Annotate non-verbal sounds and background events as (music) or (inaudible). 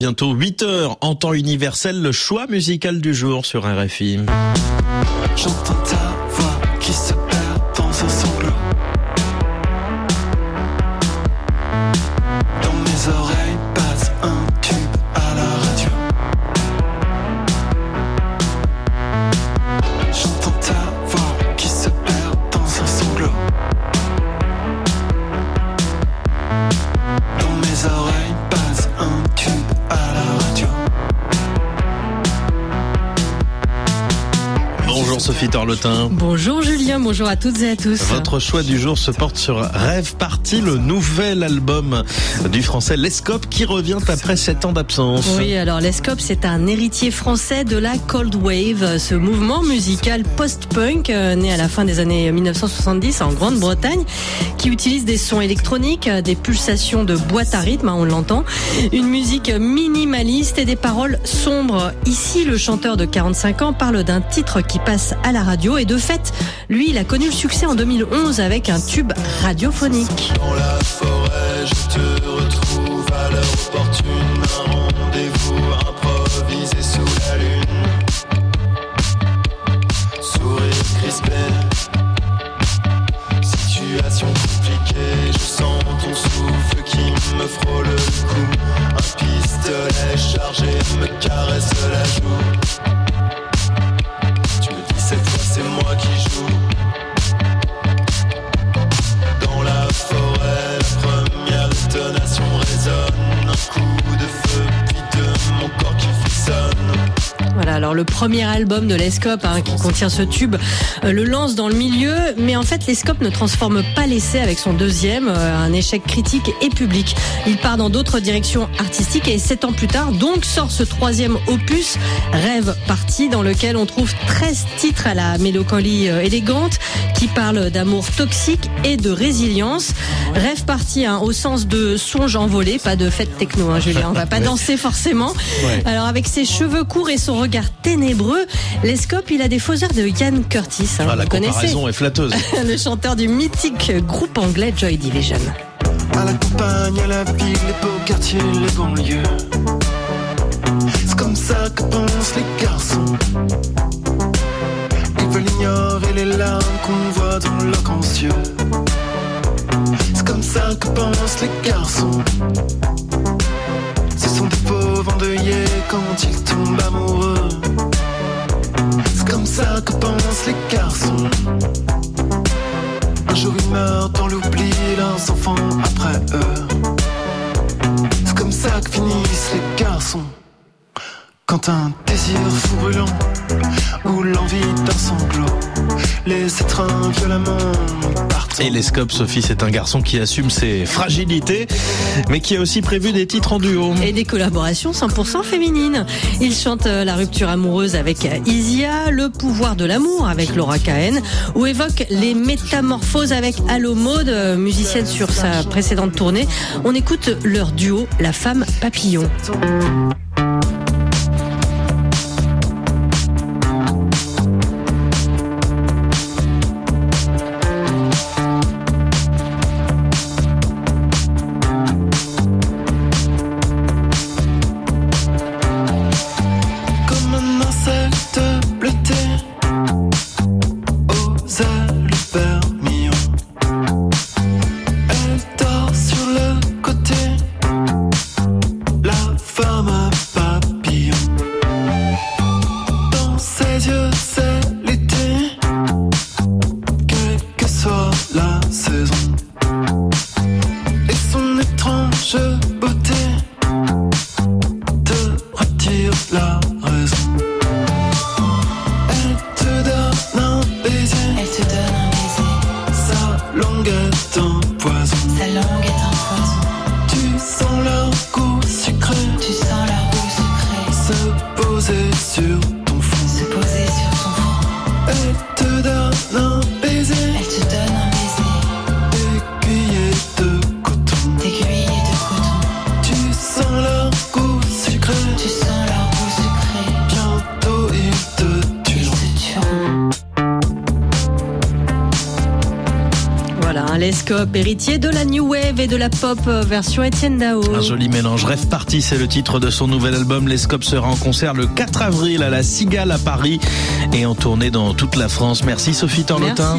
Bientôt 8 heures en temps universel, le choix musical du jour sur RFI. Sophie Torlotin. Bonjour Julien, bonjour à toutes et à tous. Votre choix du jour se porte sur Rêve Party, le nouvel album du français Lescope qui revient après 7 ans d'absence. Oui, alors Lescope, c'est un héritier français de la Cold Wave, ce mouvement musical post-punk euh, né à la fin des années 1970 en Grande-Bretagne, qui utilise des sons électroniques, euh, des pulsations de boîte à rythme, hein, on l'entend, une musique minimaliste et des paroles sombres. Ici, le chanteur de 45 ans parle d'un titre qui passe à la radio et de fait, lui, il a connu le succès en 2011 avec un tube radiophonique. Dans la forêt, je te retrouve à l'heure opportune. Un rendez-vous improvisé sous la lune. Sourire crispé. Situation compliquée, je sens ton souffle qui me frôle le cou. Un pistolet chargé me caresse la joue. Moi qui alors le premier album de Lescope hein, qui contient ce tube euh, le lance dans le milieu, mais en fait Lescope ne transforme pas l'essai avec son deuxième, euh, un échec critique et public. Il part dans d'autres directions artistiques et sept ans plus tard, donc sort ce troisième opus, Rêve Parti, dans lequel on trouve 13 titres à la mélancolie euh, élégante qui parlent d'amour toxique et de résilience. Rêve Parti hein, au sens de songe envolé, pas de fête techno, hein, Julien. On va pas danser forcément. Alors avec ses cheveux courts et son regard ténébreux, Lescope, il a des faux airs de Ian Curtis. hein, Ah, la vous connaissez comparaison est flatteuse. (laughs) le chanteur du mythique groupe anglais Joy Division. À la campagne, à la ville, les beaux quartiers, les banlieues. C'est comme ça que pensent les garçons. Ils veulent ignorer les larmes qu'on voit dans leurs grands yeux. C'est comme ça que pensent les garçons. Ce sont des pauvres endeuillés quand ils tombent amoureux. C'est comme ça que pensent les garçons. Un jour ils meurent dans l'oubli, leurs enfants après eux. C'est comme ça que finissent les garçons. Quand un désir fou brûlant ou l'envie d'un sanglot les étreint violemment partout. Et Lescope, Sophie, c'est un garçon qui assume ses fragilités, mais qui a aussi prévu des titres en duo. Et des collaborations 100% féminines. Il chante euh, la rupture amoureuse avec euh, Isia, le pouvoir de l'amour avec Laura Cahen, ou évoque les métamorphoses avec Allo Maude, euh, musicienne sur sa précédente tournée. On écoute leur duo, La femme papillon. Lescope, héritier de la New Wave et de la pop euh, version Etienne Dao. Un joli mélange. Rêve parti, c'est le titre de son nouvel album. Lescope sera en concert le 4 avril à la Cigale à Paris et en tournée dans toute la France. Merci Sophie Torlotin.